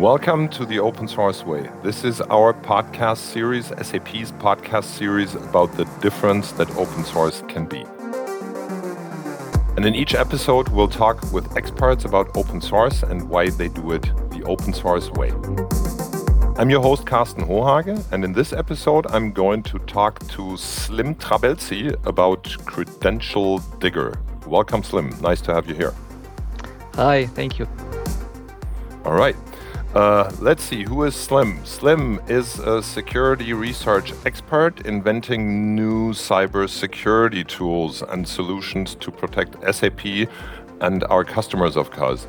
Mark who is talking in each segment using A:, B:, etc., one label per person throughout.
A: Welcome to the Open Source Way. This is our podcast series, SAP's podcast series about the difference that open source can be. And in each episode, we'll talk with experts about open source and why they do it the open source way. I'm your host, Karsten Hohage, and in this episode, I'm going to talk to Slim Trabelsi about Credential Digger. Welcome, Slim. Nice to have you here.
B: Hi, thank you.
A: All right. Uh, let's see, who is Slim? Slim is a security research expert inventing new cybersecurity tools and solutions to protect SAP and our customers, of course.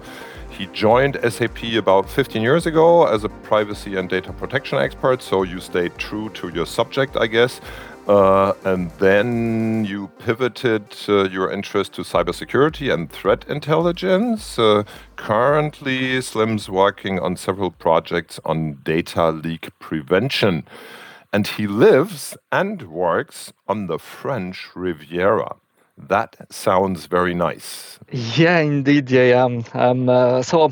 A: He joined SAP about 15 years ago as a privacy and data protection expert, so you stayed true to your subject, I guess. Uh, and then you pivoted uh, your interest to cybersecurity and threat intelligence. Uh, currently, Slim's working on several projects on data leak prevention. And he lives and works on the French Riviera. That sounds very nice.
B: Yeah, indeed. Yeah, um, um, uh, so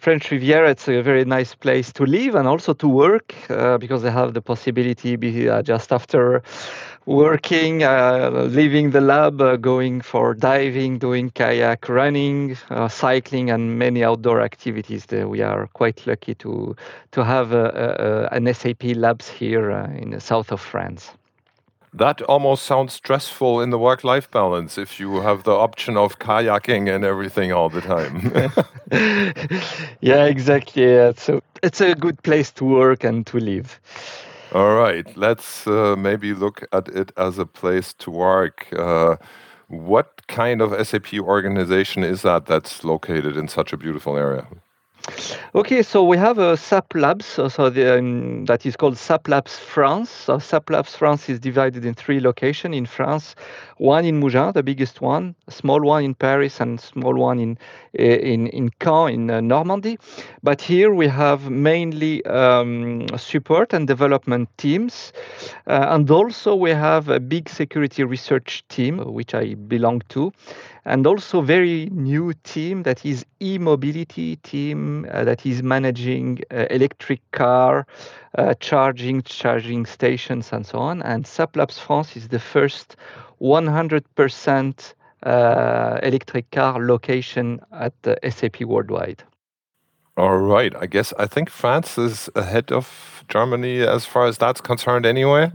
B: French Riviera, it's a very nice place to live and also to work uh, because they have the possibility be uh, just after working, uh, leaving the lab, uh, going for diving, doing kayak running, uh, cycling, and many outdoor activities. we are quite lucky to to have an SAP labs here in the south of France
A: that almost sounds stressful in the work life balance if you have the option of kayaking and everything all the time.
B: yeah, exactly. Yeah. So it's a good place to work and to live.
A: All right, let's uh, maybe look at it as a place to work. Uh, what kind of SAP organization is that that's located in such a beautiful area?
B: Okay, so we have a SAP Labs, so, the, um, that is called SAP Labs France. So SAP Labs France is divided in three locations in France. One in Mougins, the biggest one, small one in Paris, and small one in eh, in in Caen in uh, Normandy. But here we have mainly um, support and development teams, uh, and also we have a big security research team, which I belong to and also very new team that is e-mobility team uh, that is managing uh, electric car uh, charging charging stations and so on. And SAP Labs France is the first 100% uh, electric car location at SAP worldwide.
A: All right. I guess i think france is ahead of germany as far as that's concerned anyway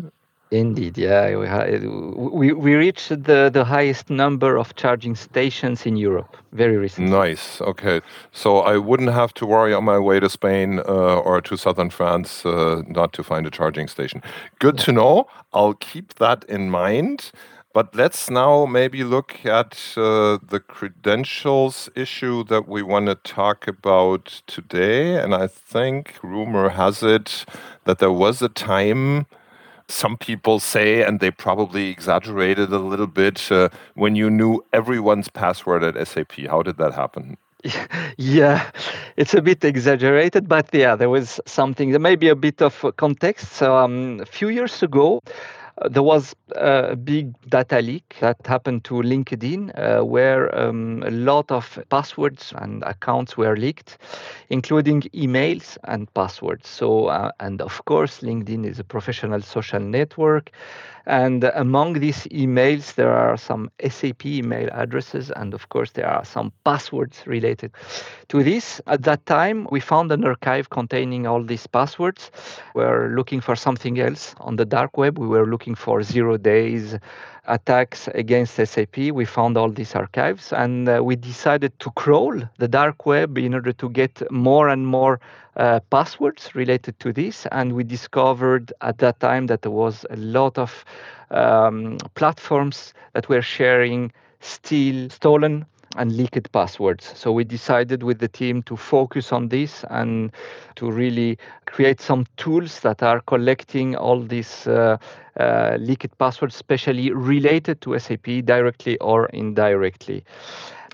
B: Indeed, yeah, we, we we reached the the highest number of charging stations in Europe very recently.
A: Nice. Okay, so I wouldn't have to worry on my way to Spain uh, or to southern France uh, not to find a charging station. Good yeah. to know. I'll keep that in mind. But let's now maybe look at uh, the credentials issue that we want to talk about today. And I think rumor has it that there was a time some people say, and they probably exaggerated a little bit, uh, when you knew everyone's password at SAP. How did that happen?
B: Yeah, it's a bit exaggerated, but yeah, there was something. There may be a bit of context. So um, a few years ago, there was a big data leak that happened to LinkedIn uh, where um, a lot of passwords and accounts were leaked, including emails and passwords. So, uh, and of course, LinkedIn is a professional social network. And among these emails, there are some SAP email addresses, and of course, there are some passwords related to this. At that time, we found an archive containing all these passwords. We were looking for something else on the dark web. We were looking for zero days attacks against SAP. We found all these archives and uh, we decided to crawl the dark web in order to get more and more uh, passwords related to this. And we discovered at that time that there was a lot of um, platforms that were sharing still stolen and leaked passwords. So we decided with the team to focus on this and to really create some tools that are collecting all these uh, uh, leaked passwords, especially related to SAP directly or indirectly.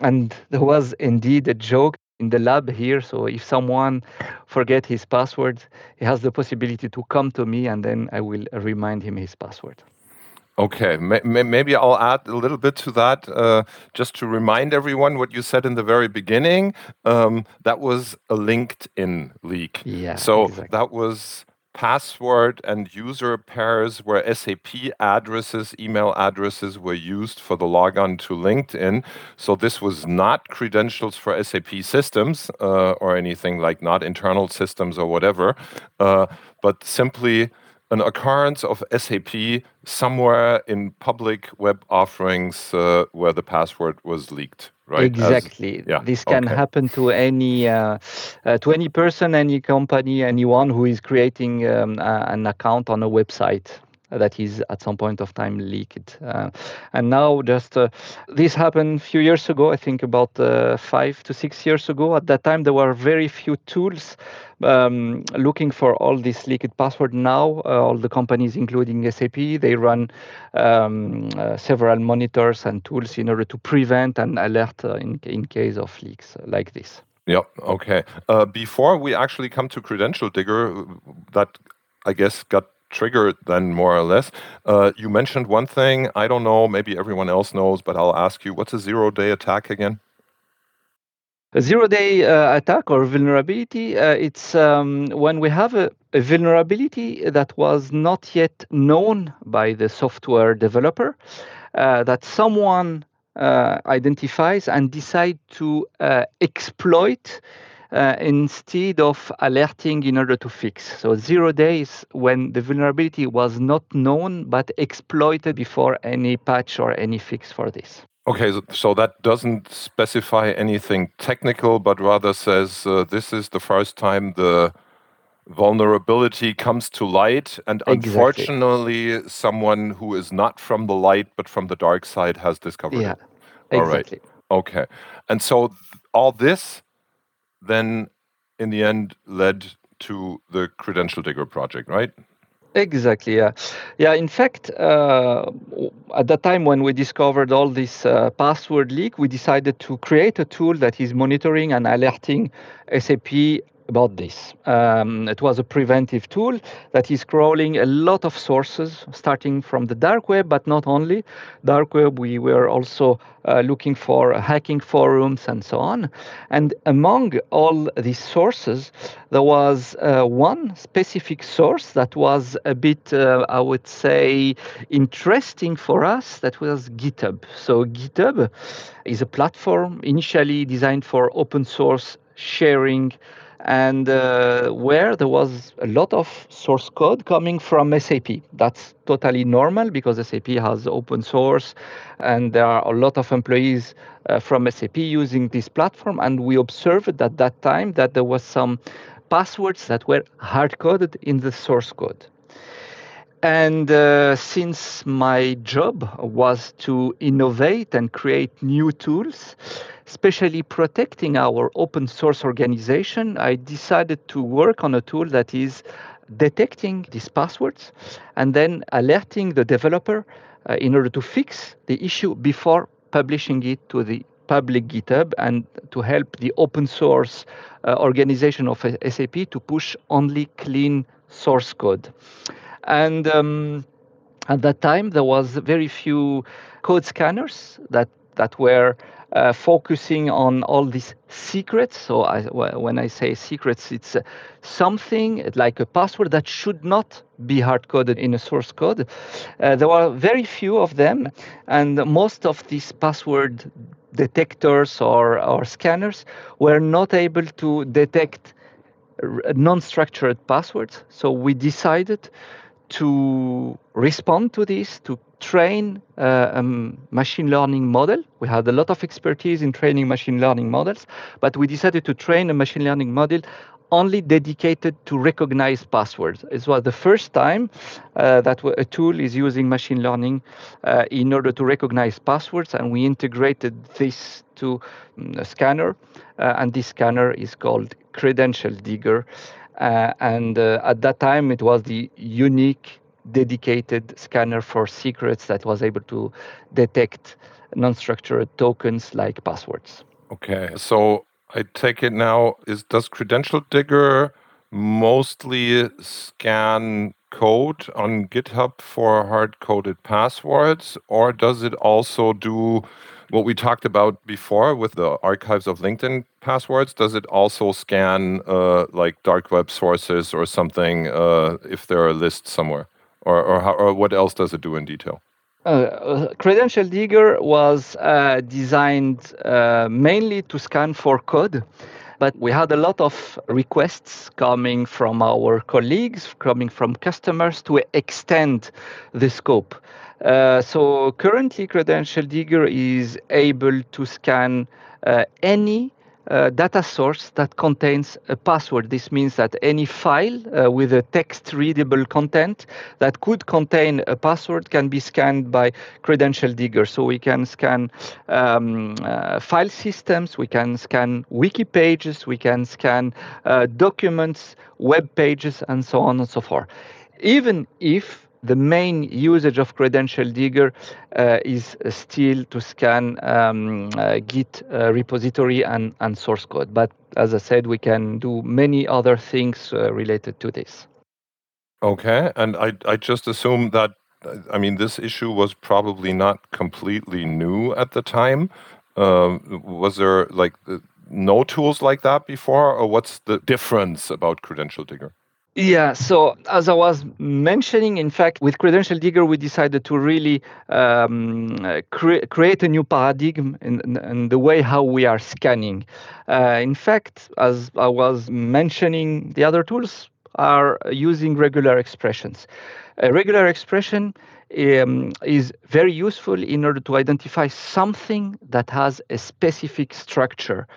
B: And there was indeed a joke in the lab here. So if someone forget his password, he has the possibility to come to me and then I will remind him his password.
A: Okay, maybe I'll add a little bit to that, uh, just to remind everyone what you said in the very beginning. Um, that was a LinkedIn leak.
B: Yeah.
A: So
B: exactly.
A: that was password and user pairs where SAP addresses, email addresses were used for the logon to LinkedIn. So this was not credentials for SAP systems uh, or anything like not internal systems or whatever, uh, but simply an occurrence of SAP somewhere in public web offerings uh, where the password was leaked right?
B: Exactly.
A: As, yeah,
B: this can
A: okay.
B: happen to any uh, uh, to any person, any company, anyone who is creating um, uh, an account on a website that is at some point of time leaked. Uh, and now, just uh, this happened a few years ago, I think about uh, five to six years ago. At that time, there were very few tools um, looking for all these leaked password. Now, uh, all the companies, including SAP, they run um, uh, several monitors and tools in order to prevent and alert uh, in, in case of leaks like this.
A: Yeah, Okay. before we actually come to Credential Digger, that I guess got triggered then more or less. Uh, you mentioned one thing. I don't know. Maybe everyone else knows, but I'll ask you. What's a zero-day attack again?
B: A zero-day uh, attack or vulnerability. Uh, it's um, when we have a, a, vulnerability that was not yet known by the software developer, uh, that someone uh, identifies and decide to uh, exploit uh, instead of alerting in order to fix. So zero days when the vulnerability was not known but exploited before any patch or any fix for this.
A: Okay, so that doesn't specify anything technical, but rather says uh, this is the first time the vulnerability comes to light, and
B: exactly.
A: unfortunately, someone who is not from the light but from the dark side has discovered
B: yeah,
A: it.
B: All exactly.
A: Right. Okay, and so th all this then in the end led to the Credential Digger project, right?
B: Exactly. Yeah. Yeah. In fact, uh, at the time when we discovered all this uh, password leak, we decided to create a tool that is monitoring and alerting SAP about this. Um, it was a preventive tool that is crawling a lot of sources, starting from the dark web, but not only dark web. We were also uh, looking for hacking forums and so on. And among all these sources, there was uh, one specific source that was a bit, uh, I would say, interesting for us. That was GitHub. So GitHub is a platform initially designed for open source sharing and uh, where there was a lot of source code coming from SAP. That's totally normal because SAP has open source and there are a lot of employees uh, from SAP using this platform. And we observed at that time that there was some passwords that were hard coded in the source code. And uh, since my job was to innovate and create new tools, especially protecting our open source organization, I decided to work on a tool that is detecting these passwords and then alerting the developer uh, in order to fix the issue before publishing it to the public GitHub and to help the open source uh, organization of SAP to push only clean source code. And um, at that time, there was very few code scanners that that were uh, focusing on all these secrets. So I, when I say secrets, it's uh, something like a password that should not be hard coded in a source code. Uh, there were very few of them, and most of these password detectors or, or scanners were not able to detect non-structured passwords. So we decided to respond to this, to train uh, a machine learning model. We had a lot of expertise in training machine learning models, but we decided to train a machine learning model only dedicated to recognize passwords. It was the first time uh, that a tool is using machine learning uh, in order to recognize passwords, and we integrated this to um, a scanner, uh, and this scanner is called Credential Digger. Uh, and uh, at that time, it was the unique dedicated scanner for secrets that was able to detect non-structured tokens like passwords.
A: Okay, so I take it now is does Credential Digger mostly scan code on GitHub for hard coded passwords, or does it also do what we talked about before with the archives of LinkedIn passwords? Does it also scan uh, like dark web sources or something uh, if there are lists somewhere? Or, or, how, or what else does it do in detail?
B: Uh, uh Credential Digger was uh, designed uh, mainly to scan for code but we had a lot of requests coming from our colleagues, coming from customers to extend the scope. Uh, so currently, Credential Digger is able to scan uh, any uh, data source that contains a password. This means that any file uh, with a text readable content that could contain a password can be scanned by Credential Digger. So we can scan um, uh, file systems, we can scan wiki pages, we can scan uh, documents, web pages, and so on and so forth. Even if the main usage of Credential Digger uh, is still to scan um, uh, Git uh, repository and, and source code. But as I said, we can do many other things uh, related to this.
A: Okay, and I, I just assume that, I mean, this issue was probably not completely new at the time. Um, was there like no tools like that before, or what's the difference about Credential Digger?
B: Yeah, so as I was mentioning, in fact, with Credential Digger, we decided to really um, cre- create a new paradigm in, in, the way how we are scanning. Uh, in fact, as I was mentioning, the other tools are using regular expressions. A regular expression um, is very useful in order to identify something that has a specific structure,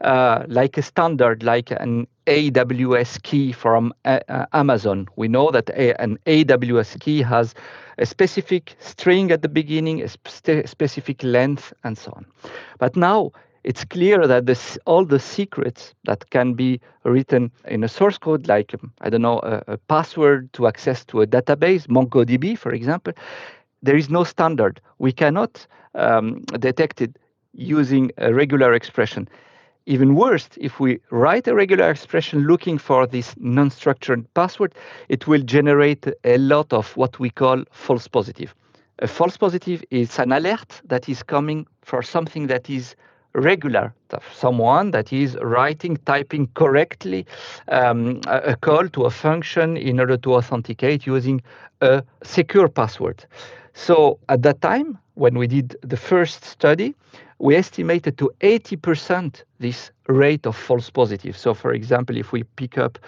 B: uh, like a standard, like an AWS key from uh, uh, Amazon. We know that a, an AWS key has a specific string at the beginning, a spe- specific length, and so on. But now it's clear that this, all the secrets that can be written in a source code, like, um, I don't know, a, a, password to access to a database, MongoDB, for example, there is no standard. We cannot um, detect it using a regular expression. Even worse, if we write a regular expression looking for this non structured password, it will generate a lot of what we call false positive. A false positive is an alert that is coming for something that is regular someone that is writing typing correctly um, a, call to a function in order to authenticate using a secure password. So at that time when we did the first study we estimated to 80% this rate of false positives so for example if we pick up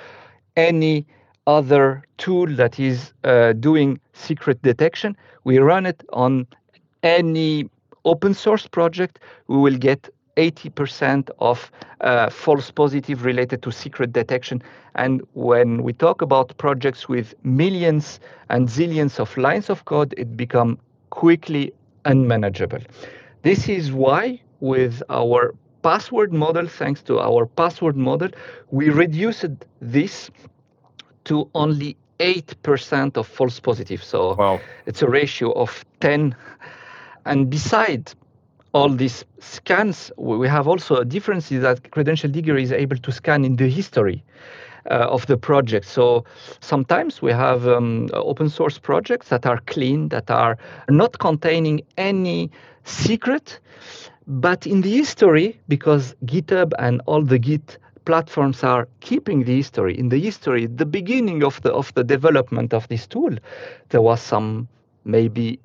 B: any other tool that is uh, doing secret detection we run it on any open source project, we will get 80% of uh, false positive related to secret detection. And when we talk about projects with millions and zillions of lines of code, it become quickly unmanageable. This is why with our password model, thanks to our password model, we reduced this to only 8% of false positive. So wow. it's a ratio of 10. And beside all these scans, we have also a difference is that Credential Digger is able to scan in the history uh, of the project. So sometimes we have um, open source projects that are clean, that are not containing any secret, but in the history, because GitHub and all the Git platforms are keeping the history. In the history, the beginning of the of the development of this tool, there was some maybe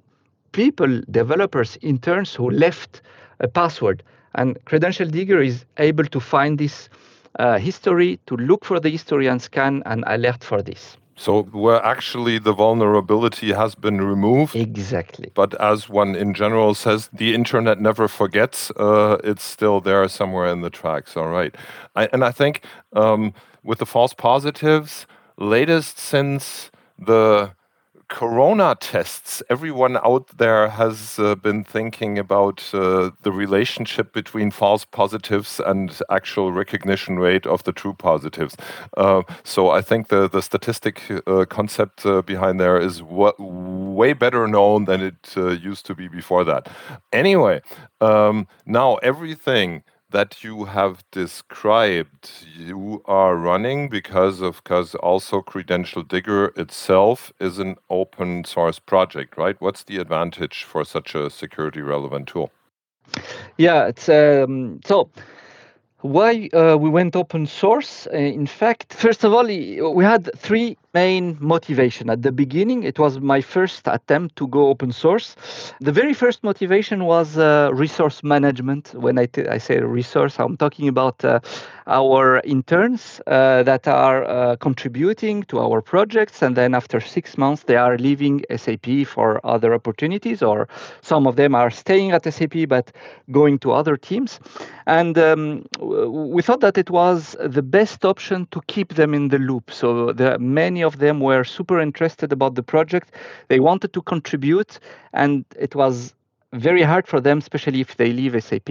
B: people, developers, interns who left a password. And Credential Digger is able to find this uh, history, to look for the history and scan and alert for this.
A: So, where actually the vulnerability has been removed.
B: Exactly.
A: But as one in general says, the internet never forgets. Uh, it's still there somewhere in the tracks. All right. I, and I think um, with the false positives, latest since the corona tests, everyone out there has uh, been thinking about uh, the relationship between false positives and actual recognition rate of the true positives. Uh, so I think the, the statistic uh, concept uh, behind there is way better known than it uh, used to be before that. Anyway, um, now everything that you have described, you are running because of because also Credential Digger itself is an open source project, right? What's the advantage for such a security relevant tool?
B: Yeah, it's um, so why uh, we went open source. Uh, in fact, first of all, we had three main motivation. At the beginning it was my first attempt to go open source. The very first motivation was uh, resource management. When I, t- I say resource i'm talking about uh, our interns uh, that are uh, contributing to our projects. And then after six months they are leaving sap for other opportunities or some of them are staying at sap but going to other teams. And um, we thought that it was the best option to keep them in the loop. So there are many of them were super interested about the project. They wanted to contribute, and it was very hard for them, especially if they leave SAP,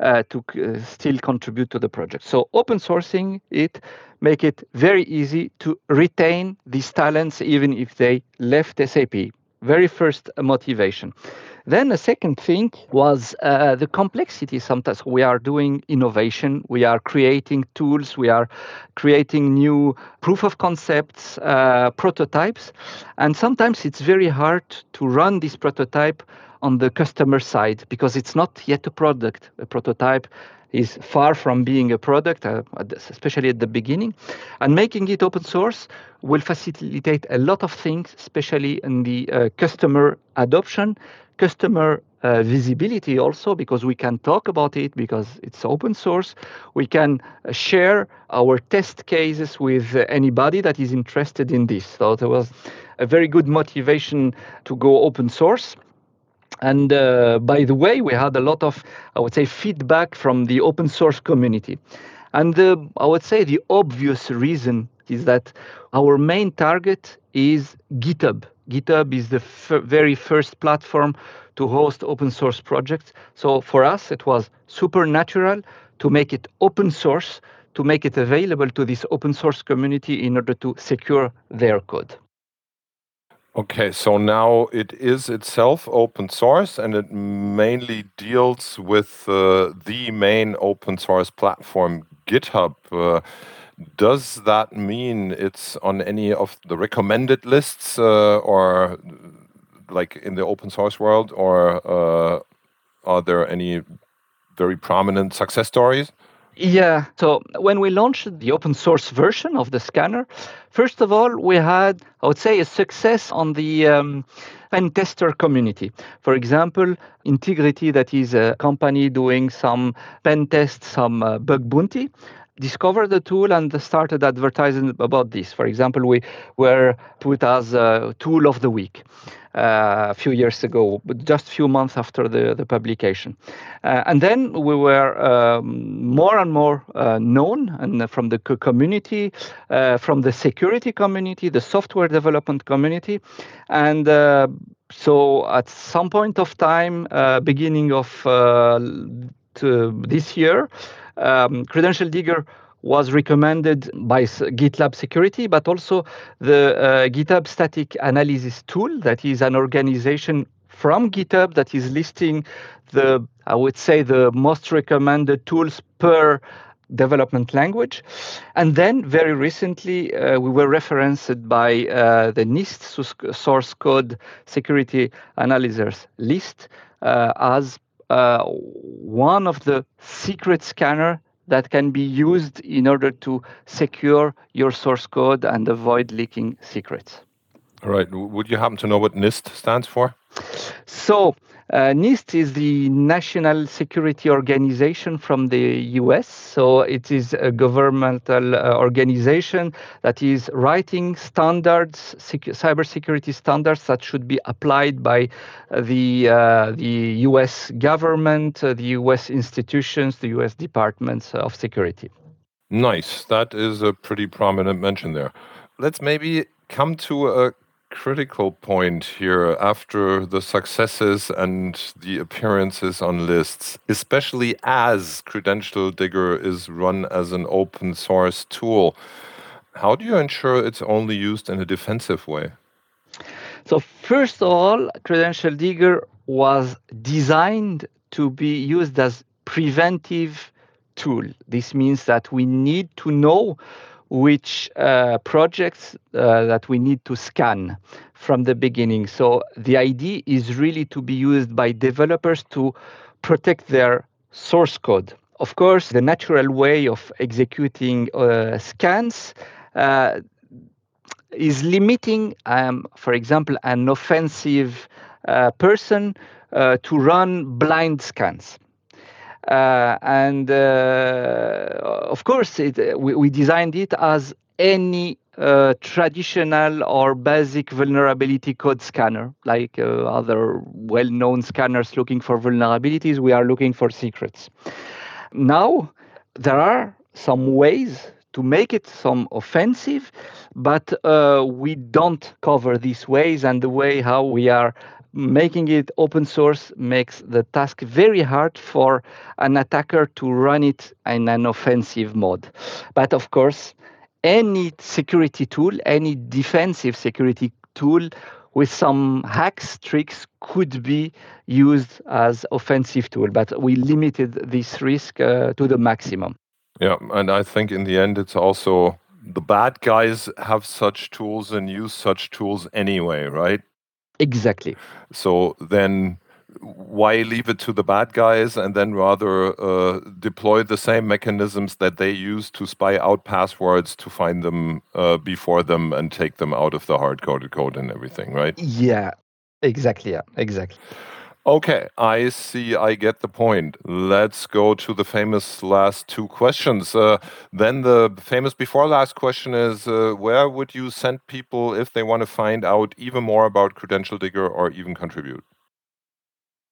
B: uh, to uh, still contribute to the project. So open sourcing it, make it very easy to retain these talents even if they left SAP. Very first motivation. Then the second thing was uh, the complexity. Sometimes we are doing innovation, we are creating tools, we are creating new proof of concepts, uh, prototypes, and sometimes it's very hard to run this prototype on the customer side because it's not yet a product. A prototype is far from being a product, uh, especially at the beginning. And making it open source will facilitate a lot of things, especially in the uh, customer adoption, customer uh, visibility also because we can talk about it because it's open source. We can uh, share our test cases with uh, anybody that is interested in this. So there was a very good motivation to go open source. And uh, by the way, we had a lot of, I would say, feedback from the open source community. And uh, I would say the obvious reason is that our main target is GitHub. GitHub is the f- very first platform to host open source projects. So for us, it was super natural to make it open source, to make it available to this open source community in order to secure their code.
A: Okay, so now it is itself open source and it mainly deals with uh, the main open source platform, GitHub. Uh, does that mean it's on any of the recommended lists uh, or like in the open source world, or uh, are there any very prominent success stories?
B: Yeah. So when we launched the open source version of the scanner, first of all, we had, I would say, a success on the um, pen tester community. For example, Intigriti, that is a company doing some pen tests, some uh, bug bounty, discovered the tool and started advertising about this. For example, we were put as a tool of the week. Uh, a few years ago, but just a few months after the, the publication. Uh, and then we were um, more and more uh, known and from the community, uh, from the security community, the software development community. And uh, so at some point of time, uh, beginning of this year, um, Credential Digger was recommended by GitLab Security, but also the uh, GitHub Static Analysis Tool, that is an organization from GitHub that is listing the, I would say, the most recommended tools per development language. And then very recently, uh, we were referenced by uh, the NIST source code security analyzers list uh, as uh, one of the secret scanner that can be used in order to secure your source code and avoid leaking secrets.
A: All right. Would you happen to know what NIST stands for?
B: So, uh, NIST is the National Security Organization from the US. So it is a governmental uh, organization that is writing standards, sec- cybersecurity standards that should be applied by uh, the uh, the US government, uh, the US institutions, the US departments of security.
A: Nice. That is a pretty prominent mention there. Let's maybe come to a critical point here after the successes and the appearances on lists, especially as Credential Digger is run as an open source tool. How do you ensure it's only used in a defensive way?
B: So, first of all, Credential Digger was designed to be used as preventive tool. This means that we need to know which uh, projects uh, that we need to scan from the beginning. So the idea is really to be used by developers to protect their source code. Of course, the natural way of executing uh, scans uh, is limiting, um, for example, an offensive uh, person uh, to run blind scans. Uh, and uh, of course, it, we, we, designed it as any uh, traditional or basic vulnerability code scanner, like uh, other well known scanners looking for vulnerabilities. We are looking for secrets. Now, there are some ways to make it some offensive, but uh, we don't cover these ways and the way how we are making it open source makes the task very hard for an attacker to run it in an offensive mode. But of course, any security tool, any defensive security tool with some hacks, tricks could be used as offensive tool, but we limited this risk uh, to the maximum.
A: Yeah, and I think in the end, it's also the bad guys have such tools and use such tools anyway, right?
B: Exactly.
A: So then why leave it to the bad guys and then rather uh, deploy the same mechanisms that they use to spy out passwords to find them uh, before them and take them out of the hard coded code and everything, right?
B: Yeah, exactly. Yeah, exactly.
A: Okay, I see. I get the point. Let's go to the famous last two questions. Uh, then the famous before last question is uh, where would you send people if they want to find out even more about Credential Digger or even contribute?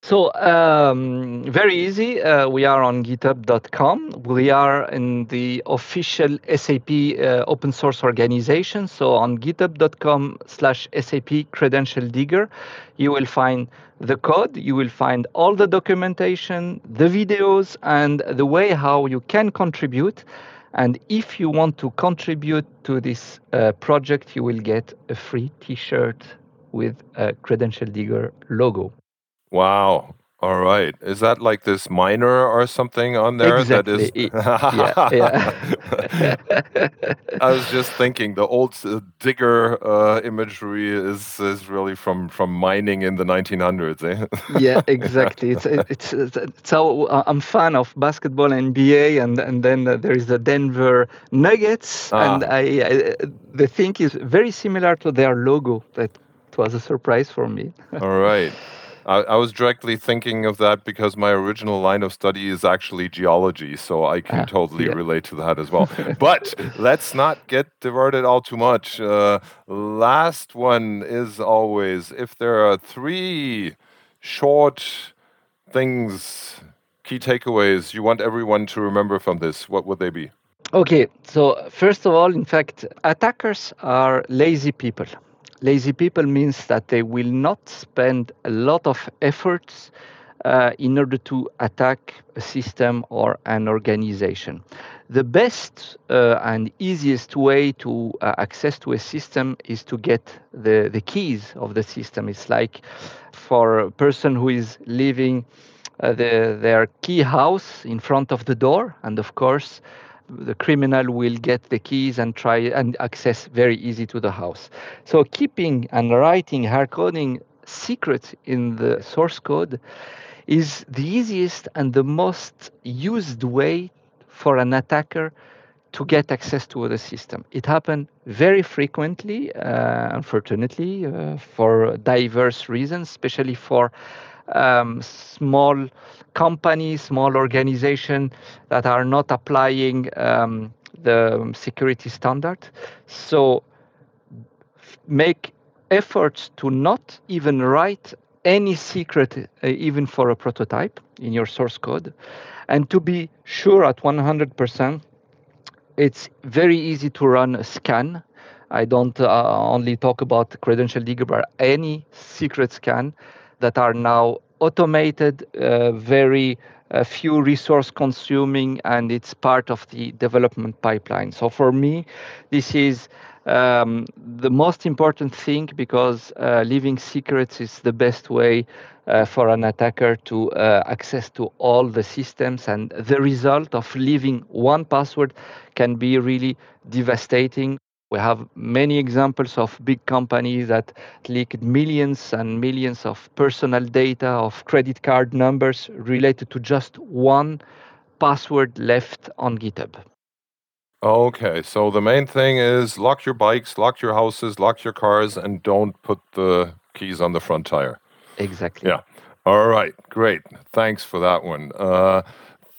B: So um, very easy. Uh, we are on GitHub.com. We are in the official SAP uh, open source organization. So on GitHub.com/slash SAP Credential Digger, you will find the code. You will find all the documentation, the videos, and the way how you can contribute. And if you want to contribute to this uh, project, you will get a free T-shirt with a Credential Digger logo.
A: Wow. All right. Is that like this miner or something on there?
B: Exactly.
A: That is. yeah, yeah. I was just thinking the old uh, digger uh, imagery is is really from from mining in the 1900s. Eh?
B: yeah, exactly. It's it's, it's so uh, I'm fan of basketball NBA, and and then there is the Denver Nuggets, ah. and I, I the thing is very similar to their logo. That was a surprise for me.
A: All right. I, I, was directly thinking of that because my original line of study is actually geology, so I can ah, totally yeah. relate to that as well. but let's not get diverted all too much. Uh, last one is always if there are three short things, key takeaways you want everyone to remember from this, what would they be?
B: Okay, so first of all, in fact, attackers are lazy people lazy people means that they will not spend a lot of efforts uh, in order to attack a system or an organization. The best uh, and easiest way to uh, access to a system is to get the, the keys of the system. It's like for a person who is leaving uh, the, their key house in front of the door, and of course, the criminal will get the keys and try and access very easy to the house. So keeping and writing hard coding secrets in the source code is the easiest and the most used way for an attacker to get access to the system. It happened very frequently, uh, unfortunately, uh, for diverse reasons, especially for um, small companies, small organizations that are not applying um, the security standard. So make efforts to not even write any secret, uh, even for a prototype in your source code, and to be sure at 100%, it's very easy to run a scan. I don't uh, only talk about credential digger, but any secret scan that are now automated, uh, very uh, few resource consuming, and it's part of the development pipeline. So for me, this is um, the most important thing because uh, leaving secrets is the best way uh, for an attacker to uh, access to all the systems and the result of leaving one password can be really devastating we have many examples of big companies that leaked millions and millions of personal data of credit card numbers related to just one password left on GitHub.
A: Okay, so the main thing is lock your bikes, lock your houses, lock your cars, and don't put the keys on the front tire.
B: Exactly.
A: Yeah. All right, great. Thanks for that one. Uh,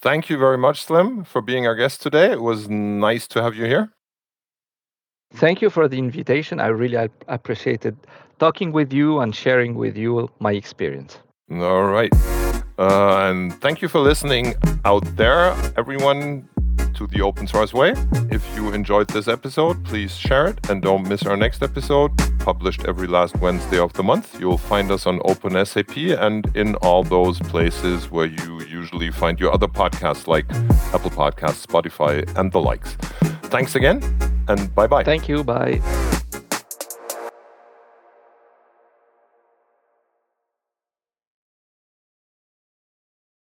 A: thank you very much, Slim, for being our guest today. It was nice to have you here.
B: Thank you for the invitation. I really appreciated talking with you and sharing with you my experience.
A: All right. Uh, and thank you for listening out there, everyone, to the open source way. If you enjoyed this episode, please share it and don't miss our next episode, published every last Wednesday of the month. You'll find us on OpenSAP and in all those places where you usually find your other podcasts like Apple Podcasts, Spotify, and the likes. Thanks again and bye bye.
B: Thank you. Bye.